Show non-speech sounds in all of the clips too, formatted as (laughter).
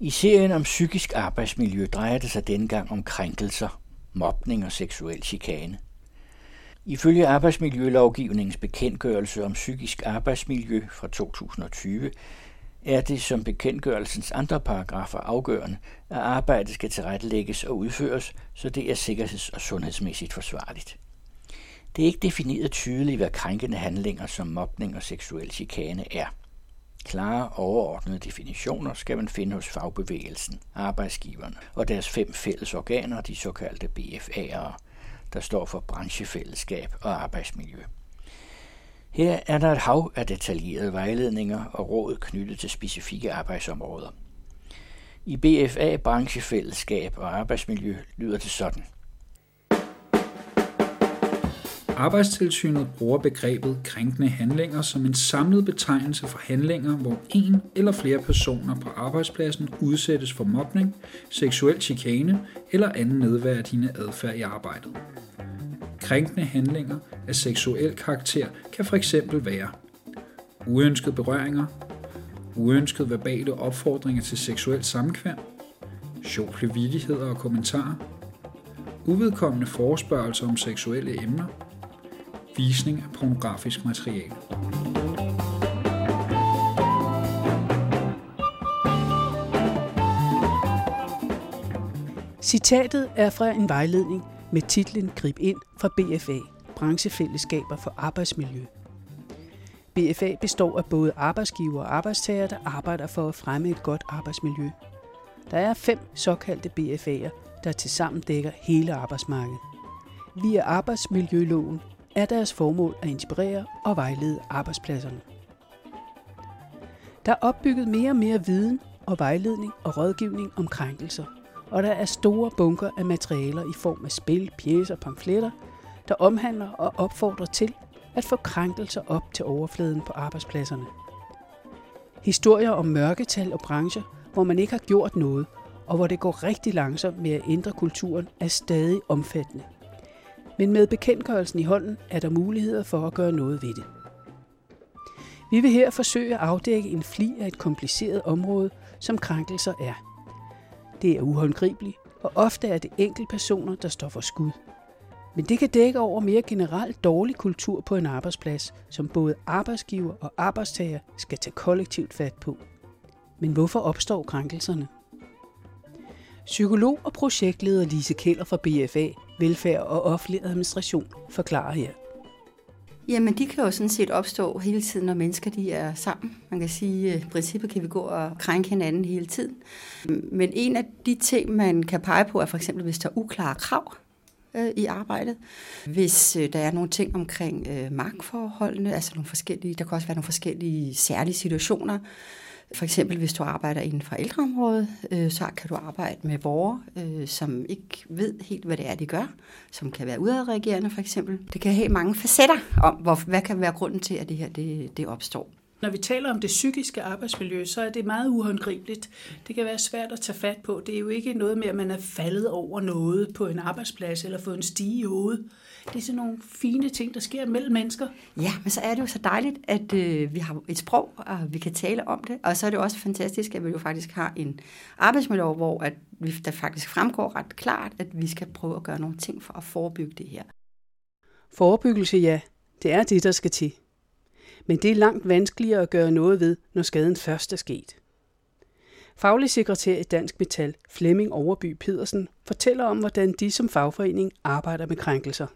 I serien om psykisk arbejdsmiljø drejer det sig dengang gang om krænkelser, mobning og seksuel chikane. Ifølge arbejdsmiljølovgivningens bekendtgørelse om psykisk arbejdsmiljø fra 2020 er det som bekendtgørelsens andre paragrafer afgørende, at arbejdet skal tilrettelægges og udføres, så det er sikkerheds- og sundhedsmæssigt forsvarligt. Det er ikke defineret tydeligt, hvad krænkende handlinger som mobning og seksuel chikane er. Klare overordnede definitioner skal man finde hos fagbevægelsen, arbejdsgiverne og deres fem fælles organer, de såkaldte BFA'ere, der står for branchefællesskab og arbejdsmiljø. Her er der et hav af detaljerede vejledninger og råd knyttet til specifikke arbejdsområder. I BFA branchefællesskab og arbejdsmiljø lyder det sådan. Arbejdstilsynet bruger begrebet krænkende handlinger som en samlet betegnelse for handlinger, hvor en eller flere personer på arbejdspladsen udsættes for mobning, seksuel chikane eller anden nedværdigende adfærd i arbejdet. Krænkende handlinger af seksuel karakter kan f.eks. være uønskede berøringer, uønskede verbale opfordringer til seksuel samkvær, sjovlige vidigheder og kommentarer, uvedkommende forespørgelser om seksuelle emner, visning af pornografisk materiale. Citatet er fra en vejledning med titlen Grib ind fra BFA, Branchefællesskaber for Arbejdsmiljø. BFA består af både arbejdsgiver og arbejdstager, der arbejder for at fremme et godt arbejdsmiljø. Der er fem såkaldte BFA'er, der tilsammen dækker hele arbejdsmarkedet. Via arbejdsmiljøloven er deres formål at inspirere og vejlede arbejdspladserne. Der er opbygget mere og mere viden og vejledning og rådgivning om krænkelser, og der er store bunker af materialer i form af spil, pjæser og pamfletter, der omhandler og opfordrer til at få krænkelser op til overfladen på arbejdspladserne. Historier om mørketal og brancher, hvor man ikke har gjort noget, og hvor det går rigtig langsomt med at ændre kulturen, er stadig omfattende. Men med bekendtgørelsen i hånden er der muligheder for at gøre noget ved det. Vi vil her forsøge at afdække en fli af et kompliceret område, som krænkelser er. Det er uhåndgribeligt, og ofte er det enkeltpersoner, der står for skud. Men det kan dække over mere generelt dårlig kultur på en arbejdsplads, som både arbejdsgiver og arbejdstager skal tage kollektivt fat på. Men hvorfor opstår krænkelserne? Psykolog og projektleder Lise Keller fra BFA, Velfærd og Offentlig Administration, forklarer her. Jamen, de kan jo sådan set opstå hele tiden, når mennesker de er sammen. Man kan sige, at i princippet kan vi gå og krænke hinanden hele tiden. Men en af de ting, man kan pege på, er for eksempel, hvis der er uklare krav øh, i arbejdet. Hvis øh, der er nogle ting omkring øh, magtforholdene, altså nogle forskellige, der kan også være nogle forskellige særlige situationer, for eksempel hvis du arbejder inden for ældreområdet, øh, så kan du arbejde med borgere, øh, som ikke ved helt, hvad det er, de gør, som kan være udadreagerende for eksempel. Det kan have mange facetter om, hvor, hvad kan være grunden til, at det her det, det opstår. Når vi taler om det psykiske arbejdsmiljø, så er det meget uhåndgribeligt. Det kan være svært at tage fat på. Det er jo ikke noget med, at man er faldet over noget på en arbejdsplads eller fået en stige i hovedet. Det er sådan nogle fine ting, der sker mellem mennesker. Ja, men så er det jo så dejligt, at øh, vi har et sprog, og vi kan tale om det. Og så er det også fantastisk, at vi jo faktisk har en arbejdsmiljø, hvor at vi, der faktisk fremgår ret klart, at vi skal prøve at gøre nogle ting for at forebygge det her. Forebyggelse, ja. Det er det, der skal til. Men det er langt vanskeligere at gøre noget ved, når skaden først er sket. Faglig sekretær i Dansk Metal, Flemming Overby Pedersen, fortæller om, hvordan de som fagforening arbejder med krænkelser.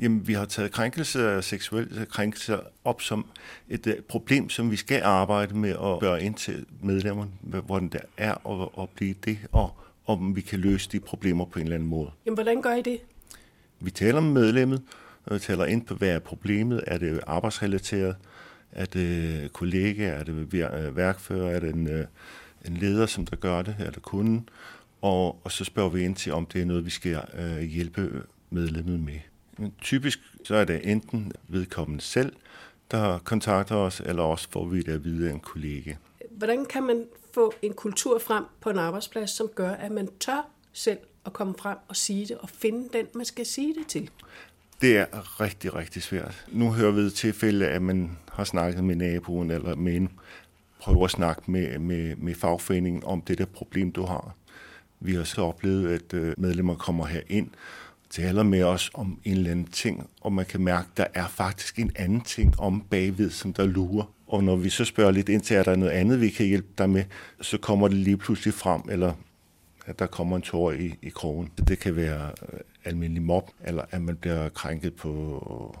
Jamen, vi har taget krænkelser og seksuelle krænkelser op som et øh, problem, som vi skal arbejde med at gøre ind til medlemmerne, hvordan det er at, at blive det, og om vi kan løse de problemer på en eller anden måde. Jamen, hvordan gør I det? Vi taler med medlemmet, og vi taler ind på, hvad er problemet. Er det arbejdsrelateret? Øh, er det kollega? Er det værkfører? Er det en, øh, en leder, som der gør det? Er det kunden? Og, og så spørger vi ind til, om det er noget, vi skal øh, hjælpe medlemmet med. Men typisk så er det enten vedkommende selv, der kontakter os, eller også får vi det at vide af en kollega. Hvordan kan man få en kultur frem på en arbejdsplads, som gør, at man tør selv at komme frem og sige det, og finde den, man skal sige det til? Det er rigtig, rigtig svært. Nu hører vi tilfælde, at man har snakket med naboen eller med en prøve at snakke med, med, med fagforeningen om det der problem, du har. Vi har så oplevet, at øh, medlemmer kommer her ind, taler med os om en eller anden ting, og man kan mærke, at der er faktisk en anden ting om bagved, som der lurer. Og når vi så spørger lidt ind til, er der noget andet, vi kan hjælpe dig med, så kommer det lige pludselig frem, eller at der kommer en tår i, i krogen. Det kan være øh, almindelig mob, eller at man bliver krænket på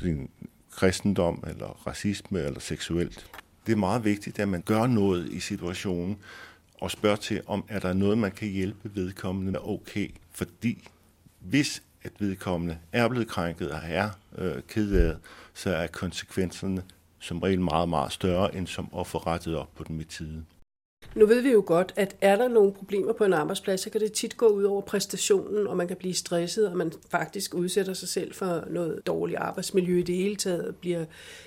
sin kristendom, eller racisme, eller seksuelt. Det er meget vigtigt, at man gør noget i situationen, og spørger til, om er der noget, man kan hjælpe vedkommende okay. Fordi hvis at vedkommende er blevet krænket og er øh, ked af så er konsekvenserne som regel meget, meget større, end som at få rettet op på den med tide. Nu ved vi jo godt, at er der nogle problemer på en arbejdsplads, så kan det tit gå ud over præstationen, og man kan blive stresset, og man faktisk udsætter sig selv for noget dårligt arbejdsmiljø i det hele taget, bliver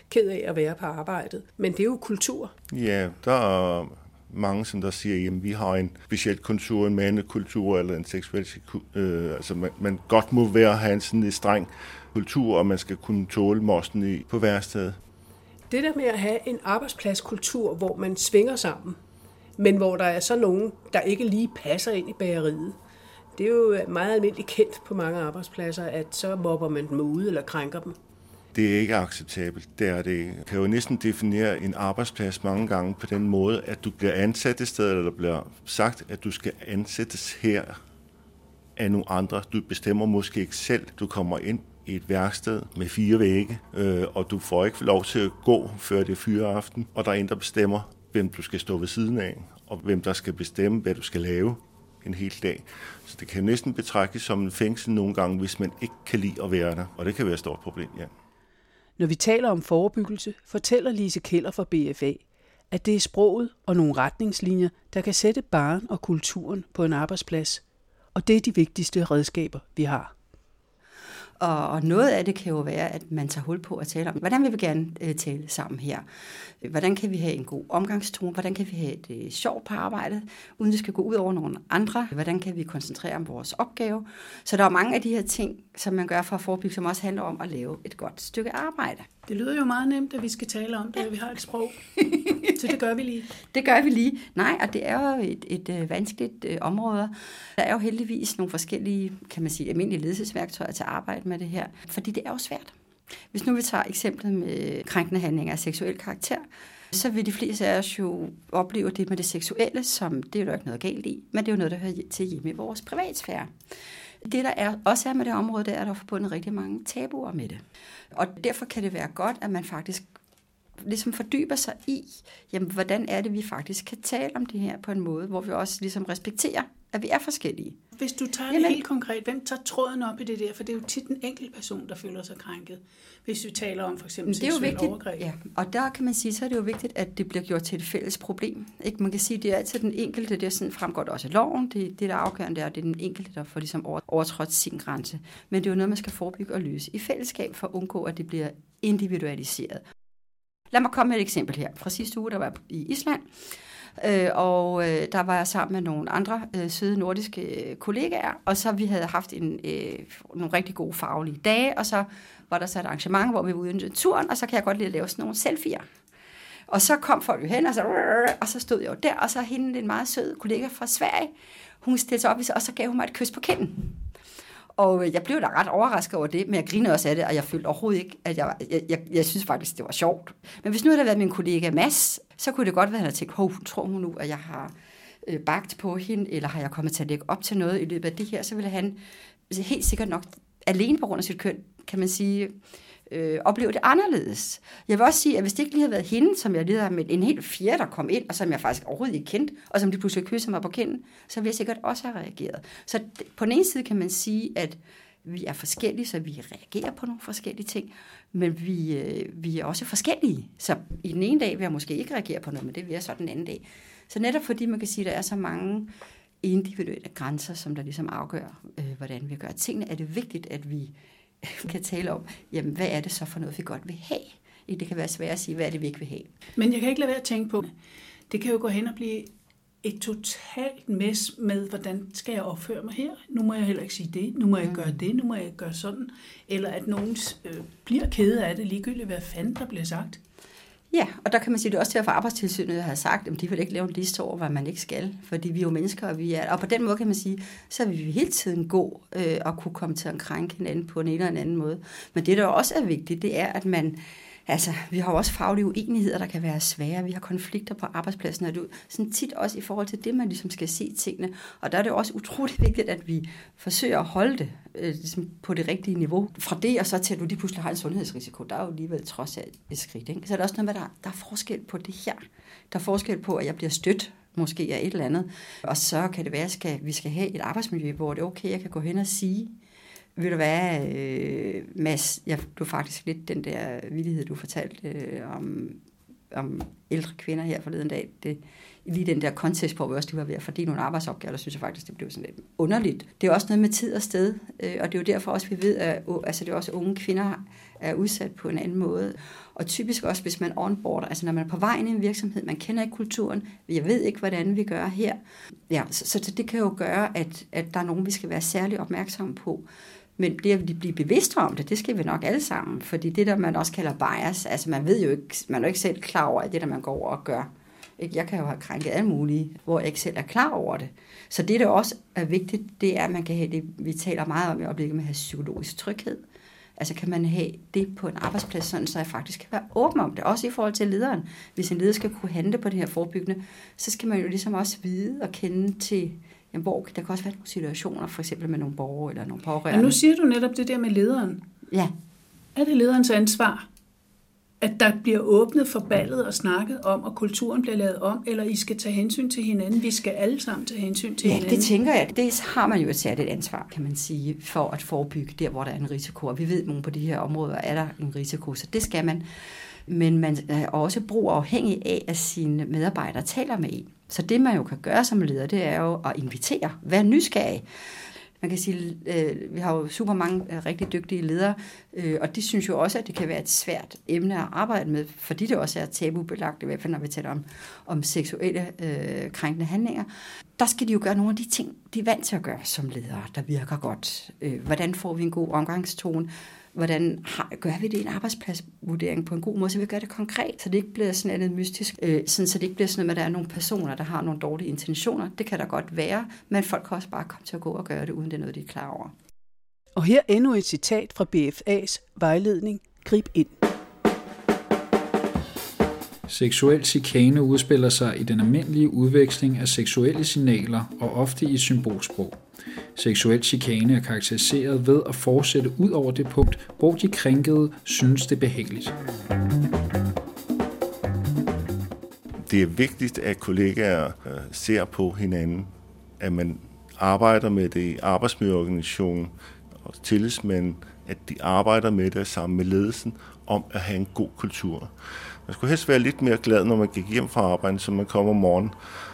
ked af at være på arbejdet. Men det er jo kultur. Ja, der er mange, som der siger, at vi har en speciel kultur, en mandekultur eller en seksuel øh, altså man, man godt må være have en sådan en streng kultur, og man skal kunne tåle mosten i, på værstedet. Det der med at have en arbejdspladskultur, hvor man svinger sammen, men hvor der er så nogen, der ikke lige passer ind i bageriet, det er jo øh, meget almindeligt kendt på mange arbejdspladser, at så mobber man dem ud eller krænker dem. Det er ikke acceptabelt. Det er det Jeg kan jo næsten definere en arbejdsplads mange gange på den måde, at du bliver ansat et sted, eller der bliver sagt, at du skal ansættes her af nogle andre. Du bestemmer måske ikke selv. Du kommer ind i et værksted med fire vægge, øh, og du får ikke lov til at gå, før det er fyreaften, og der er en, der bestemmer, hvem du skal stå ved siden af, og hvem der skal bestemme, hvad du skal lave en hel dag. Så det kan næsten betragtes som en fængsel nogle gange, hvis man ikke kan lide at være der, og det kan være et stort problem, ja. Når vi taler om forebyggelse, fortæller Lise Keller fra BFA, at det er sproget og nogle retningslinjer, der kan sætte barn og kulturen på en arbejdsplads. Og det er de vigtigste redskaber, vi har. Og, og noget af det kan jo være, at man tager hul på at tale om, hvordan vil vi gerne øh, tale sammen her? Hvordan kan vi have en god omgangstone? Hvordan kan vi have et øh, sjovt på arbejdet, uden det skal gå ud over nogle andre? Hvordan kan vi koncentrere om vores opgave? Så der er mange af de her ting, som man gør for at forebygge, som også handler om at lave et godt stykke arbejde. Det lyder jo meget nemt, at vi skal tale om det, at vi har et sprog. Så det gør vi lige. (laughs) Det gør vi lige. Nej, og det er jo et, et, et øh, vanskeligt øh, område. Der er jo heldigvis nogle forskellige, kan man sige, almindelige ledelsesværktøjer til at arbejde med det her, fordi det er jo svært. Hvis nu vi tager eksemplet med krænkende handlinger af seksuel karakter, så vil de fleste af os jo opleve det med det seksuelle, som det er jo ikke noget galt i, men det er jo noget, der hører til hjemme i vores privatsfære. Det, der er, også er med det område, det er, at der er forbundet rigtig mange tabuer med det. Og derfor kan det være godt, at man faktisk ligesom fordyber sig i, jamen, hvordan er det, vi faktisk kan tale om det her på en måde, hvor vi også ligesom respekterer, at vi er forskellige. Hvis du tager Jamen, det helt konkret, hvem tager tråden op i det der? For det er jo tit en enkelt person, der føler sig krænket. Hvis vi taler om for eksempel det er jo vigtigt, overgreb. Ja. Og der kan man sige, så er det jo vigtigt, at det bliver gjort til et fælles problem. Ikke? Man kan sige, at det er altid den enkelte, det sådan fremgår det også i loven. Det, det der er afgørende, det er, at det er den enkelte, der får ligesom overtrådt sin grænse. Men det er jo noget, man skal forebygge og løse i fællesskab for at undgå, at det bliver individualiseret. Lad mig komme med et eksempel her. Fra sidste uge, der var i Island, Øh, og øh, der var jeg sammen med nogle andre øh, søde nordiske øh, kollegaer, og så vi havde haft en, øh, nogle rigtig gode faglige dage, og så var der så et arrangement, hvor vi var ude i turen, og så kan jeg godt lide at lave sådan nogle selfies. Og så kom folk jo hen, og så, og så stod jeg jo der, og så hende en meget sød kollega fra Sverige, hun stillede sig op, og så gav hun mig et kys på kinden. Og øh, jeg blev da ret overrasket over det, men jeg grinede også af det, og jeg følte overhovedet ikke, at jeg, jeg, jeg, jeg synes faktisk, det var sjovt. Men hvis nu havde det været min kollega Mads, så kunne det godt være, at han havde tænkt, hov, tror hun nu, at jeg har øh, bagt på hende, eller har jeg kommet til at lægge op til noget i løbet af det her, så ville han helt sikkert nok, alene på grund af sit køn, kan man sige, øh, opleve det anderledes. Jeg vil også sige, at hvis det ikke lige havde været hende, som jeg leder med en helt fjerde, der kom ind, og som jeg faktisk overhovedet ikke kendte, og som de pludselig kysser mig på kinden, så ville jeg sikkert også have reageret. Så på den ene side kan man sige, at vi er forskellige, så vi reagerer på nogle forskellige ting, men vi, øh, vi er også forskellige. Så i den ene dag vil jeg måske ikke reagere på noget, men det vil jeg så den anden dag. Så netop fordi man kan sige, at der er så mange individuelle grænser, som der ligesom afgør, øh, hvordan vi gør tingene, er det vigtigt, at vi (laughs) kan tale om, jamen, hvad er det så for noget, vi godt vil have? Det kan være svært at sige, hvad er det, vi ikke vil have. Men jeg kan ikke lade være at tænke på, det kan jo gå hen og blive et totalt mess med, hvordan skal jeg opføre mig her? Nu må jeg heller ikke sige det, nu må jeg gøre det, nu må jeg gøre sådan. Eller at nogen øh, bliver kede af det, ligegyldigt hvad fanden der bliver sagt. Ja, og der kan man sige, det er også til at få arbejdstilsynet har sagt, at de vil ikke lave en liste over, hvad man ikke skal, fordi vi er jo mennesker, og vi er, og på den måde kan man sige, så vil vi hele tiden gå øh, og kunne komme til at krænke hinanden på en eller anden måde. Men det, der også er vigtigt, det er, at man, Altså, vi har jo også faglige uenigheder, der kan være svære. Vi har konflikter på arbejdspladsen, og det er sådan tit også i forhold til det, man ligesom skal se tingene. Og der er det også utroligt vigtigt, at vi forsøger at holde det øh, ligesom på det rigtige niveau. Fra det og så til, at du lige pludselig har en sundhedsrisiko, der er jo alligevel trods alt et skridt. Ikke? Så er der også noget med, at der, der er forskel på det her. Der er forskel på, at jeg bliver stødt måske af et eller andet. Og så kan det være, at vi skal have et arbejdsmiljø, hvor det er okay, jeg kan gå hen og sige, vil du være, øh, Mads, jeg du faktisk lidt den der villighed, du fortalte øh, om, om ældre kvinder her forleden dag. Det, lige den der kontekst, hvor vi også lige var ved at fordele nogle arbejdsopgaver, der synes jeg faktisk, det blev sådan lidt underligt. Det er også noget med tid og sted, øh, og det er jo derfor også, vi ved, at altså, det er også unge kvinder er udsat på en anden måde. Og typisk også, hvis man onboarder, altså når man er på vej ind i en virksomhed, man kender ikke kulturen, jeg ved ikke, hvordan vi gør her. Ja, så, så det kan jo gøre, at, at der er nogen, vi skal være særlig opmærksomme på. Men bliver at blive bevidst om det, det skal vi nok alle sammen. Fordi det der, man også kalder bias, altså man ved jo ikke, man er jo ikke selv klar over det, der man går over og gør. Jeg kan jo have krænket alle mulige, hvor jeg ikke selv er klar over det. Så det, der også er vigtigt, det er, at man kan have det, vi taler meget om i øjeblikket, med at have psykologisk tryghed. Altså kan man have det på en arbejdsplads, sådan, så jeg faktisk kan være åben om det, også i forhold til lederen. Hvis en leder skal kunne handle på det her forebyggende, så skal man jo ligesom også vide og kende til, jamen, hvor der kan også være nogle situationer, for eksempel med nogle borgere eller nogle pårørende. Men nu siger du netop det der med lederen. Ja. Er det lederens ansvar, at der bliver åbnet for ballet og snakket om, og kulturen bliver lavet om, eller I skal tage hensyn til hinanden? Vi skal alle sammen tage hensyn til ja, hinanden. det tænker jeg. Det har man jo et særligt ansvar, kan man sige, for at forebygge der, hvor der er en risiko. Og vi ved, at på de her områder er der en risiko, så det skal man. Men man er også brug afhængig af, at sine medarbejdere taler med en. Så det, man jo kan gøre som leder, det er jo at invitere. Vær nysgerrig. Man kan sige, øh, vi har jo super mange øh, rigtig dygtige ledere, øh, og de synes jo også, at det kan være et svært emne at arbejde med, fordi det også er tabubelagt, i hvert fald når vi taler om, om seksuelle øh, krænkende handlinger. Der skal de jo gøre nogle af de ting, de er vant til at gøre som ledere, der virker godt. Øh, hvordan får vi en god omgangstone? Hvordan har, gør vi det i en arbejdspladsvurdering på en god måde, så vi gør det konkret, så det ikke bliver sådan noget mystisk, øh, sådan, så det ikke bliver sådan noget med, at der er nogle personer, der har nogle dårlige intentioner. Det kan der godt være, men folk kan også bare komme til at gå og gøre det, uden det er noget, de er klar over. Og her endnu et citat fra BFA's vejledning. Grib ind. Seksuel chikane udspiller sig i den almindelige udveksling af seksuelle signaler og ofte i symbolsprog. Seksuel chikane er karakteriseret ved at fortsætte ud over det punkt, hvor de krænkede synes det behageligt. Det er vigtigt, at kollegaer øh, ser på hinanden, at man arbejder med det i arbejdsmiljøorganisationen og tillidsmænd, at de arbejder med det sammen med ledelsen om at have en god kultur. Man skulle helst være lidt mere glad, når man gik hjem fra arbejde, så man kommer om morgenen.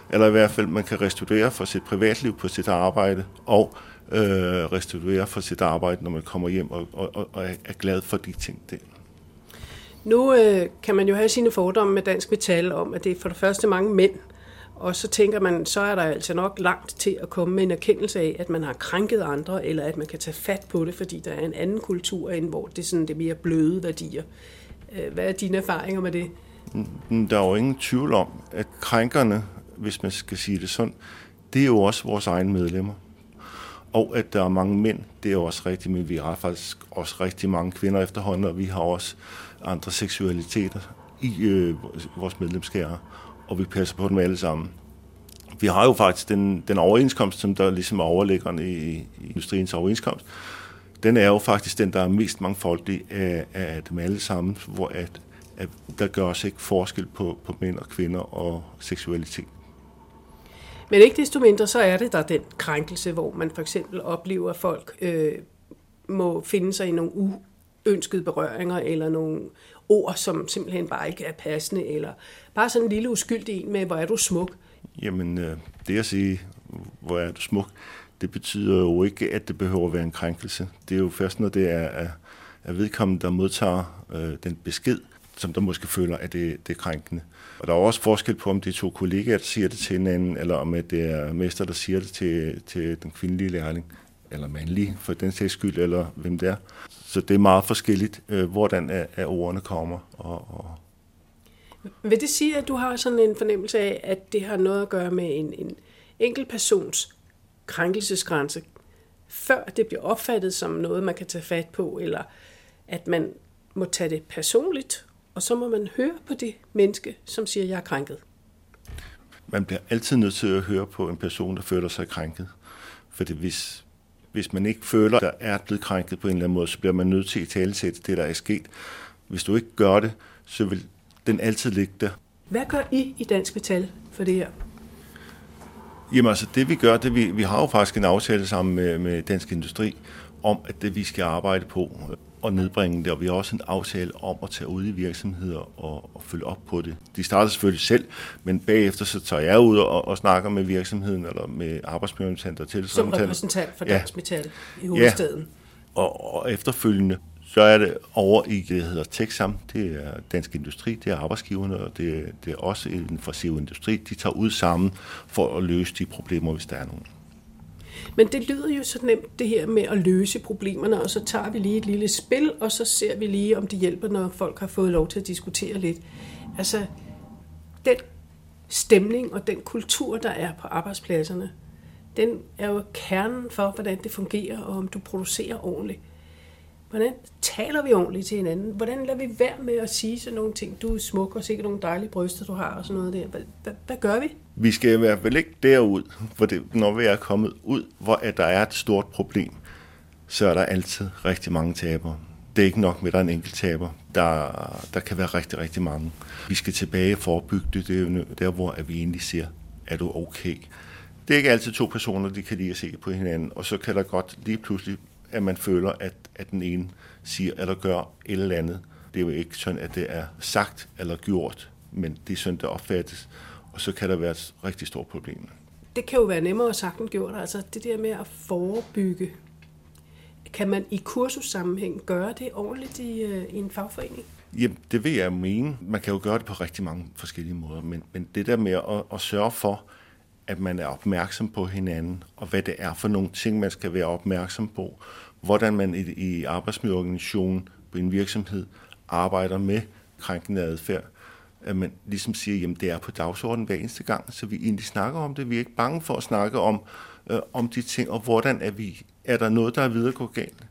Eller i hvert fald, man kan restituere for sit privatliv på sit arbejde, og øh, restituere for sit arbejde, når man kommer hjem og, og, og er glad for de ting der. Nu øh, kan man jo have sine fordomme med Dansk Metal om, at det er for det første mange mænd, og så tænker man, så er der altså nok langt til at komme med en erkendelse af, at man har krænket andre, eller at man kan tage fat på det, fordi der er en anden kultur, end hvor det er sådan det mere bløde værdier. Øh, hvad er dine erfaringer med det? Der er jo ingen tvivl om, at krænkerne, hvis man skal sige det sådan, det er jo også vores egne medlemmer. Og at der er mange mænd, det er jo også rigtigt, men vi har faktisk også rigtig mange kvinder efterhånden, og vi har også andre seksualiteter i øh, vores medlemskære, og vi passer på dem alle sammen. Vi har jo faktisk den, den overenskomst, som der ligesom er overliggende i, i industriens overenskomst, den er jo faktisk den, der er mest mangfoldig af, af dem alle sammen, hvor at, at der gør også ikke forskel på, på mænd og kvinder og seksualitet. Men ikke desto mindre, så er det der den krænkelse, hvor man for eksempel oplever, at folk øh, må finde sig i nogle uønskede berøringer, eller nogle ord, som simpelthen bare ikke er passende, eller bare sådan en lille uskyldig en med, hvor er du smuk. Jamen, øh, det at sige, hvor er du smuk, det betyder jo ikke, at det behøver at være en krænkelse. Det er jo først, når det er, er vedkommende, der modtager øh, den besked, som der måske føler, at det, det er krænkende. Og der er også forskel på, om det er to kollegaer, der siger det til hinanden, eller om det er mester, der siger det til, til den kvindelige lærling, eller mandlige for den sags skyld, eller hvem det er. Så det er meget forskelligt, øh, hvordan øh, er, er ordene kommer. Og, og Vil det sige, at du har sådan en fornemmelse af, at det har noget at gøre med en, en enkelt persons krænkelsesgrænse, før det bliver opfattet som noget, man kan tage fat på, eller at man må tage det personligt, og så må man høre på det menneske, som siger, jeg er krænket. Man bliver altid nødt til at høre på en person, der føler sig krænket. Fordi hvis, hvis man ikke føler, at der er blevet krænket på en eller anden måde, så bliver man nødt til at talesætte det, der er sket. Hvis du ikke gør det, så vil den altid ligge der. Hvad gør I i Dansk Metal for det her? Jamen altså, det vi gør, det vi, vi har jo faktisk en aftale sammen med, med Dansk Industri om, at det vi skal arbejde på og nedbringe det, og vi har også en aftale om at tage ud i virksomheder og, og følge op på det. De starter selvfølgelig selv, men bagefter så tager jeg ud og, og snakker med virksomheden eller med arbejdsmiljøcenter til. Som repræsentant for Dansk ja. Metal i hovedstaden. Ja. Og, og efterfølgende, så er det over i det, der hedder Texam, det er Dansk Industri, det er arbejdsgiverne, og det, det er også inden for SEO Industri. De tager ud sammen for at løse de problemer, hvis der er nogen. Men det lyder jo så nemt, det her med at løse problemerne, og så tager vi lige et lille spil, og så ser vi lige, om det hjælper, når folk har fået lov til at diskutere lidt. Altså, den stemning og den kultur, der er på arbejdspladserne, den er jo kernen for, hvordan det fungerer, og om du producerer ordentligt. Hvordan taler vi ordentligt til hinanden? Hvordan lader vi være med at sige sådan nogle ting? Du er smuk, og sikkert nogle dejlige bryster, du har, og sådan noget der. Hvad, hvad, hvad gør vi? Vi skal i hvert fald ikke derud, for det, når vi er kommet ud, hvor at der er et stort problem, så er der altid rigtig mange tabere. Det er ikke nok med, at der er en enkelt taber. Der, der kan være rigtig, rigtig mange. Vi skal tilbage og forebygge det. Det er jo der, hvor at vi egentlig siger, er du okay? Det er ikke altid to personer, de kan lide at se på hinanden, og så kan der godt lige pludselig at man føler, at, at den ene siger eller gør et eller andet. Det er jo ikke sådan, at det er sagt eller gjort, men det er sådan, det opfattes. Og så kan der være et rigtig stort problem. Det kan jo være nemmere sagt end gjort. Altså det der med at forebygge. Kan man i kursussammenhæng gøre det ordentligt i, øh, i en fagforening? Jamen, det vil jeg mene. Man kan jo gøre det på rigtig mange forskellige måder, men, men det der med at, at sørge for, at man er opmærksom på hinanden, og hvad det er for nogle ting, man skal være opmærksom på, hvordan man i, i arbejdsmiljøorganisationen på en virksomhed arbejder med krænkende adfærd, at man ligesom siger, jamen det er på dagsordenen hver eneste gang, så vi egentlig snakker om det. Vi er ikke bange for at snakke om, øh, om de ting, og hvordan er vi, er der noget, der er videre gået galt?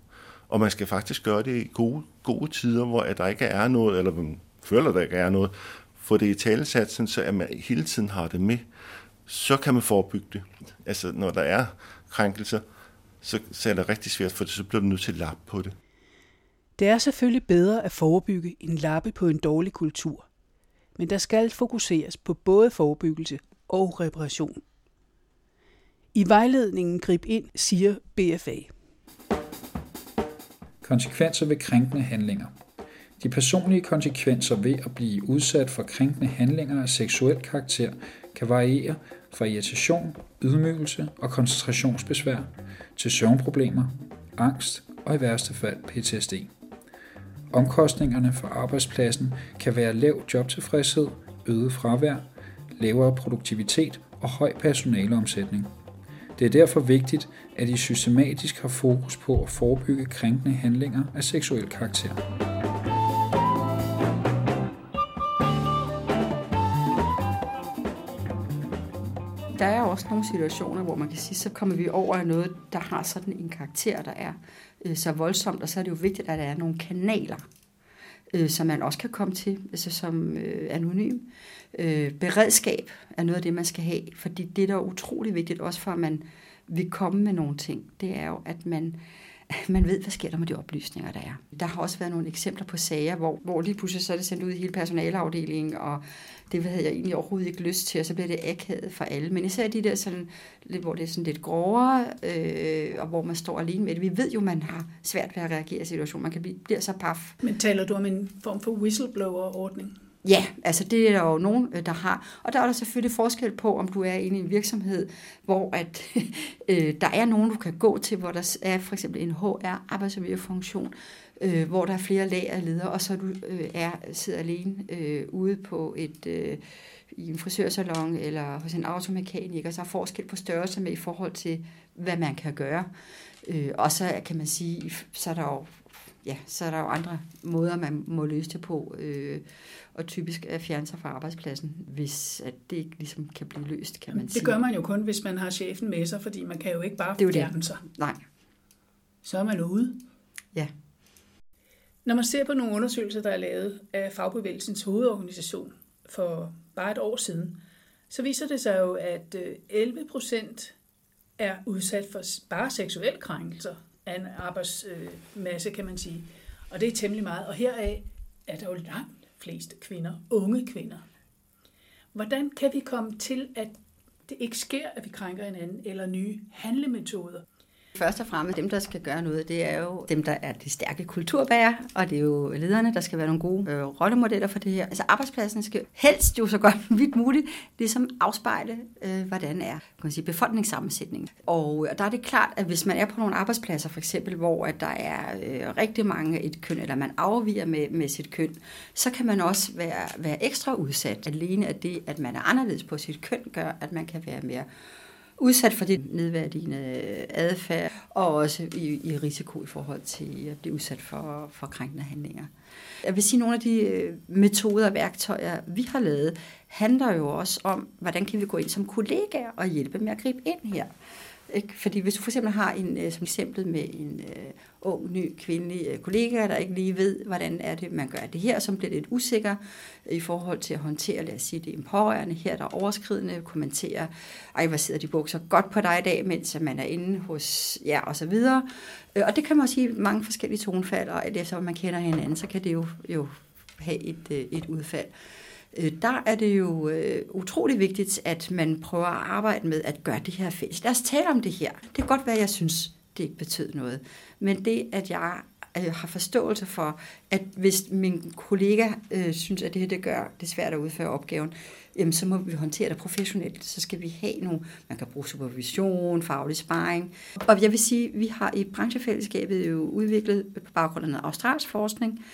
Og man skal faktisk gøre det i gode, gode tider, hvor at der ikke er noget, eller man føler, der ikke er noget, for det i talesatsen, så at man hele tiden har det med så kan man forebygge det. Altså, når der er krænkelser, så, så er det rigtig svært, for det, så bliver du nødt til at lappe på det. Det er selvfølgelig bedre at forebygge end lappe på en dårlig kultur. Men der skal fokuseres på både forebyggelse og reparation. I vejledningen Grib ind, siger BFA. Konsekvenser ved krænkende handlinger. De personlige konsekvenser ved at blive udsat for krænkende handlinger af seksuel karakter kan variere fra irritation, ydmygelse og koncentrationsbesvær til søvnproblemer, angst og i værste fald PTSD. Omkostningerne for arbejdspladsen kan være lav jobtilfredshed, øget fravær, lavere produktivitet og høj personaleomsætning. Det er derfor vigtigt, at I systematisk har fokus på at forebygge krænkende handlinger af seksuel karakter. Også nogle situationer, hvor man kan sige, så kommer vi over af noget, der har sådan en karakter, der er øh, så voldsomt, og så er det jo vigtigt, at der er nogle kanaler, øh, som man også kan komme til, altså som øh, anonym. Øh, beredskab er noget af det, man skal have, fordi det, der er utrolig vigtigt, også for at man vil komme med nogle ting, det er jo, at man man ved, hvad sker der med de oplysninger, der er. Der har også været nogle eksempler på sager, hvor, hvor lige pludselig så er det sendt ud i hele personaleafdelingen, og det havde jeg egentlig overhovedet ikke lyst til, og så bliver det akavet for alle. Men især de der, sådan, hvor det er sådan lidt grovere, øh, og hvor man står alene med det. Vi ved jo, man har svært ved at reagere i situationen. Man kan blive, bliver så paf. Men taler du om en form for whistleblower-ordning? Ja, altså det er der jo nogen, øh, der har. Og der er der selvfølgelig forskel på, om du er inde i en virksomhed, hvor at, (laughs) øh, der er nogen, du kan gå til, hvor der er for eksempel en HR-arbejdsmiljøfunktion, øh, hvor der er flere lag af ledere, og så du øh, er, sidder alene øh, ude på et... Øh, i en frisørsalon eller hos en automekaniker, så er forskel på størrelse med i forhold til, hvad man kan gøre. Øh, og så kan man sige, så er der jo ja, så er der jo andre måder, man må løse det på. Øh, og typisk fjerne sig fra arbejdspladsen, hvis at det ikke ligesom kan blive løst, kan man det sige. Det gør man jo kun, hvis man har chefen med sig, fordi man kan jo ikke bare Det er fjerne det. sig. Nej, Så er man ude. ja. Når man ser på nogle undersøgelser, der er lavet af Fagbevægelsens hovedorganisation for bare et år siden, så viser det sig jo, at øh, 11 procent er udsat for bare seksuelle krænkelser af en arbejdsmasse, kan man sige. Og det er temmelig meget. Og heraf er der jo langt flest kvinder, unge kvinder. Hvordan kan vi komme til, at det ikke sker, at vi krænker hinanden, eller nye handlemetoder? Først og fremmest, dem, der skal gøre noget, det er jo dem, der er de stærke kulturbærere, og det er jo lederne, der skal være nogle gode øh, rollemodeller for det her. Altså arbejdspladsen skal helst jo så godt (laughs) vidt muligt ligesom afspejle, øh, hvordan er kan man sige, befolkningssammensætningen. Og øh, der er det klart, at hvis man er på nogle arbejdspladser, for eksempel, hvor at der er øh, rigtig mange et køn, eller man afviger med, med sit køn, så kan man også være, være ekstra udsat. Alene af det, at man er anderledes på sit køn, gør, at man kan være mere udsat for det nedværdigende adfærd, og også i, i risiko i forhold til at blive udsat for, for krænkende handlinger. Jeg vil sige, at nogle af de øh, metoder og værktøjer, vi har lavet, handler jo også om, hvordan kan vi gå ind som kollegaer og hjælpe med at gribe ind her. Ikke? Fordi hvis du for eksempel har en, øh, som eksempel med en uh, ung, ny kvindelig øh, kollega, der ikke lige ved, hvordan er det, man gør det her, som bliver lidt usikker i forhold til at håndtere, lad os sige, det er en pårørende her, der er overskridende, kommenterer, ej, hvor sidder de bukser godt på dig i dag, mens man er inde hos jer, og så videre. Og det kan man også sige mange forskellige tonefald, og alt efter, man kender hinanden, så kan det jo, jo have et, et udfald. Øh, Der er det jo øh, utrolig vigtigt, at man prøver at arbejde med at gøre det her fælles. Lad os tale om det her. Det kan godt være, at jeg synes, det ikke betød noget. Men det, at jeg øh, har forståelse for, at hvis min kollega øh, synes, at det her det gør det svært at udføre opgaven, jamen så må vi håndtere det professionelt. Så skal vi have nogle, man kan bruge supervision, faglig sparring. Og jeg vil sige, vi har i branchefællesskabet jo udviklet på baggrund af noget australsk forskning,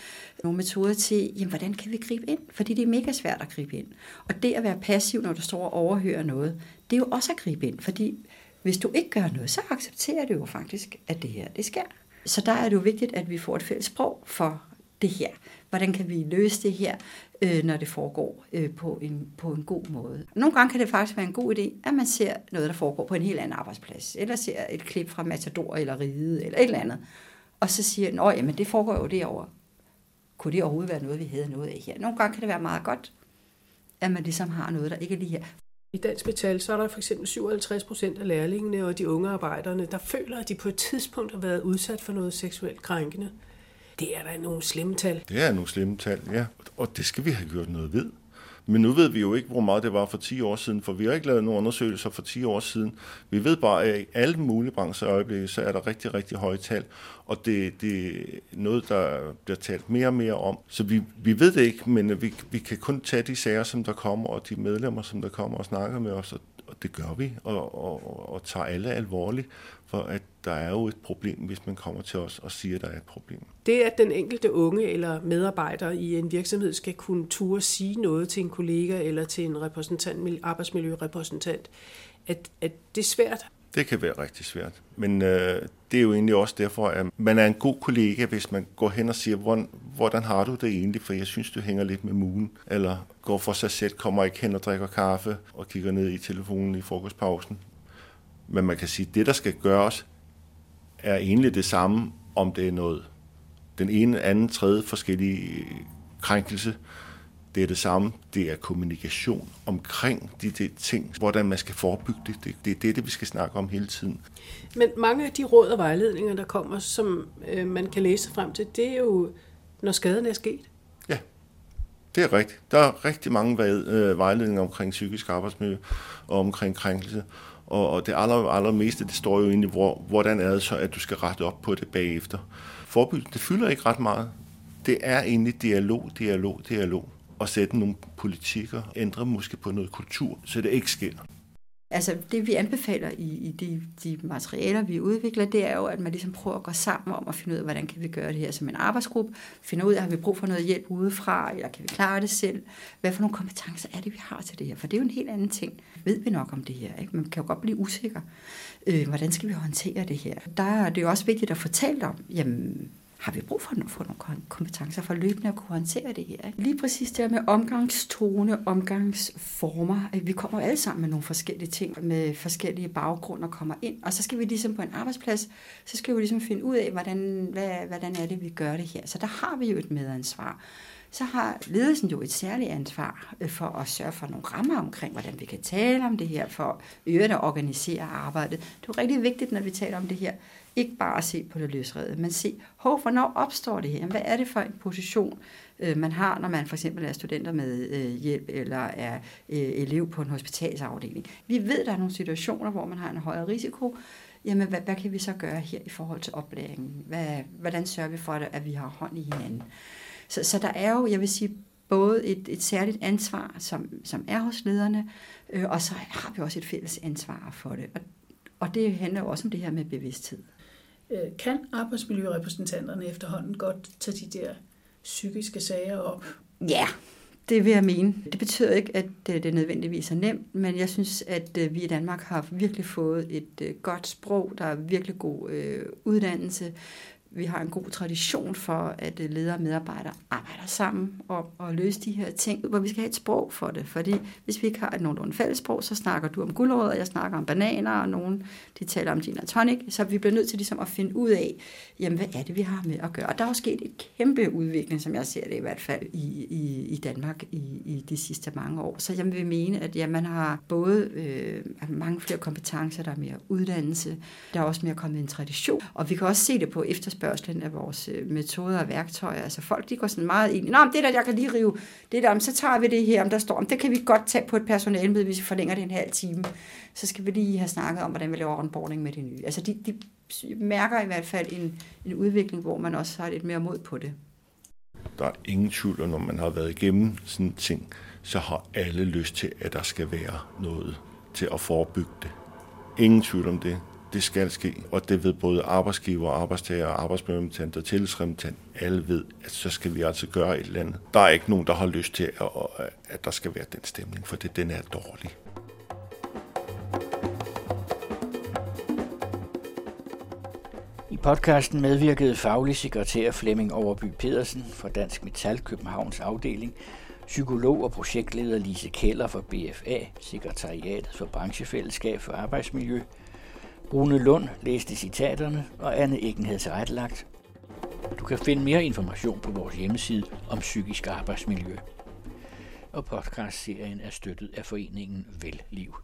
nogle metoder til, jamen, hvordan kan vi gribe ind? Fordi det er mega svært at gribe ind. Og det at være passiv, når du står og overhører noget, det er jo også at gribe ind. Fordi hvis du ikke gør noget, så accepterer du jo faktisk, at det her, det sker. Så der er det jo vigtigt, at vi får et fælles sprog for det her. Hvordan kan vi løse det her, øh, når det foregår øh, på, en, på en god måde. Nogle gange kan det faktisk være en god idé, at man ser noget, der foregår på en helt anden arbejdsplads, eller ser et klip fra Matador eller Ride, eller et eller andet, og så siger, at det foregår jo derovre. Kunne det overhovedet være noget, vi havde noget af her? Nogle gange kan det være meget godt, at man ligesom har noget, der ikke er lige her. I Dansk Metal, så er der for eksempel 57 procent af lærlingene og de unge arbejderne, der føler, at de på et tidspunkt har været udsat for noget seksuelt krænkende. Det er da nogle slemme tal. Det er nogle slemme tal, ja. Og det skal vi have gjort noget ved. Men nu ved vi jo ikke, hvor meget det var for 10 år siden, for vi har ikke lavet nogen undersøgelser for 10 år siden. Vi ved bare, at i alle mulige brancher i øjeblikket, så er der rigtig, rigtig høje tal, og det, det er noget, der bliver talt mere og mere om. Så vi, vi ved det ikke, men vi, vi kan kun tage de sager, som der kommer, og de medlemmer, som der kommer og snakker med os, og og det gør vi, og, og, og tager alle alvorligt, for at der er jo et problem, hvis man kommer til os og siger, at der er et problem. Det, at den enkelte unge eller medarbejder i en virksomhed skal kunne turde sige noget til en kollega eller til en repræsentant, arbejdsmiljørepræsentant, at, at det er svært. Det kan være rigtig svært. Men øh, det er jo egentlig også derfor, at man er en god kollega, hvis man går hen og siger, hvordan, hvordan har du det egentlig, for jeg synes, du hænger lidt med mugen. Eller går for sig selv, kommer ikke hen og drikker kaffe og kigger ned i telefonen i frokostpausen. Men man kan sige, at det, der skal gøres, er egentlig det samme, om det er noget. Den ene, anden, tredje forskellige krænkelse, det er det samme. Det er kommunikation omkring de, de ting, hvordan man skal forebygge det. Det, det er det, det, vi skal snakke om hele tiden. Men mange af de råd og vejledninger, der kommer, som øh, man kan læse frem til, det er jo, når skaden er sket. Ja, det er rigtigt. Der er rigtig mange øh, vejledninger omkring psykisk arbejdsmiljø og omkring krænkelse. Og, og det aller, allermeste, det står jo egentlig, hvor, hvordan er det så, at du skal rette op på det bagefter. Forebyggelse, det fylder ikke ret meget. Det er egentlig dialog, dialog, dialog. Og sætte nogle politikker, ændre måske på noget kultur, så det ikke sker. Altså det vi anbefaler i, i de, de materialer, vi udvikler, det er jo, at man ligesom prøver at gå sammen om at finde ud af, hvordan kan vi gøre det her som en arbejdsgruppe. Finde ud af, har vi brug for noget hjælp udefra, eller kan vi klare det selv? Hvad for nogle kompetencer er det, vi har til det her? For det er jo en helt anden ting. Ved vi nok om det her? Ikke? Man kan jo godt blive usikker. Øh, hvordan skal vi håndtere det her? Der er det jo også vigtigt at fortælle om, jamen, har vi brug for at få nogle kompetencer for løbende at kunne håndtere det her. Ikke? Lige præcis det her med omgangstone, omgangsformer. Øh, vi kommer alle sammen med nogle forskellige ting, med forskellige baggrunde og kommer ind, og så skal vi ligesom på en arbejdsplads, så skal vi ligesom finde ud af, hvordan, hvad, hvordan er det, vi gør det her. Så der har vi jo et medansvar så har ledelsen jo et særligt ansvar øh, for at sørge for nogle rammer omkring, hvordan vi kan tale om det her, for øvrigt at organisere arbejdet. Det er jo rigtig vigtigt, når vi taler om det her, ikke bare at se på det løsrede, men se, hov, hvornår opstår det her? Hvad er det for en position, øh, man har, når man for eksempel er studenter med øh, hjælp eller er øh, elev på en hospitalsafdeling? Vi ved, der er nogle situationer, hvor man har en højere risiko, jamen hvad, hvad kan vi så gøre her i forhold til oplæringen? Hvad, hvordan sørger vi for, at vi har hånd i hinanden? Så, så der er jo, jeg vil sige, både et, et særligt ansvar, som, som er hos lederne, øh, og så har vi også et fælles ansvar for det. Og, og det handler jo også om det her med bevidsthed. Øh, kan arbejdsmiljørepræsentanterne efterhånden godt tage de der psykiske sager op? Ja, det vil jeg mene. Det betyder ikke, at øh, det nødvendigvis er nemt, men jeg synes, at øh, vi i Danmark har virkelig fået et godt sprog, der er virkelig god uddannelse vi har en god tradition for, at øh, ledere og medarbejdere arbejder sammen og, og løser de her ting, hvor vi skal have et sprog for det. Fordi hvis vi ikke har et nogenlunde fælles sprog, så snakker du om guldrødder, jeg snakker om bananer, og nogen de taler om gin og tonic. Så vi bliver nødt til ligesom at finde ud af, jamen hvad er det, vi har med at gøre. Og der er jo sket et kæmpe udvikling, som jeg ser det i hvert fald i, i, i Danmark i, i de sidste mange år. Så jeg vil mene, at ja, man har både øh, mange flere kompetencer, der er mere uddannelse, der er også mere kommet en tradition, og vi kan også se det på efter efterspørgselen af vores øh, metoder og værktøjer. Altså folk, de går sådan meget ind i, Nå, det der, jeg kan lige rive, det der, så tager vi det her, om der står, om det kan vi godt tage på et personalemøde, hvis vi forlænger det en halv time. Så skal vi lige have snakket om, hvordan vi laver onboarding med det nye. Altså de, de mærker i hvert fald en, en udvikling, hvor man også har lidt mere mod på det. Der er ingen tvivl, når man har været igennem sådan ting, så har alle lyst til, at der skal være noget til at forebygge det. Ingen tvivl om det det skal ske, og det ved både arbejdsgiver, arbejdstager, arbejdsmiljørepræsentant og tillidsrepræsentant. Alle ved, at så skal vi altså gøre et eller andet. Der er ikke nogen, der har lyst til, at, at der skal være den stemning, for det, den er dårlig. I podcasten medvirkede faglig sekretær Flemming Overby Pedersen fra Dansk Metal Københavns afdeling, psykolog og projektleder Lise Keller fra BFA, sekretariatet for Branchefællesskab for Arbejdsmiljø, Rune Lund læste citaterne, og Anne Eggen havde tilrettelagt. Du kan finde mere information på vores hjemmeside om psykisk arbejdsmiljø. Og podcastserien er støttet af foreningen Velliv.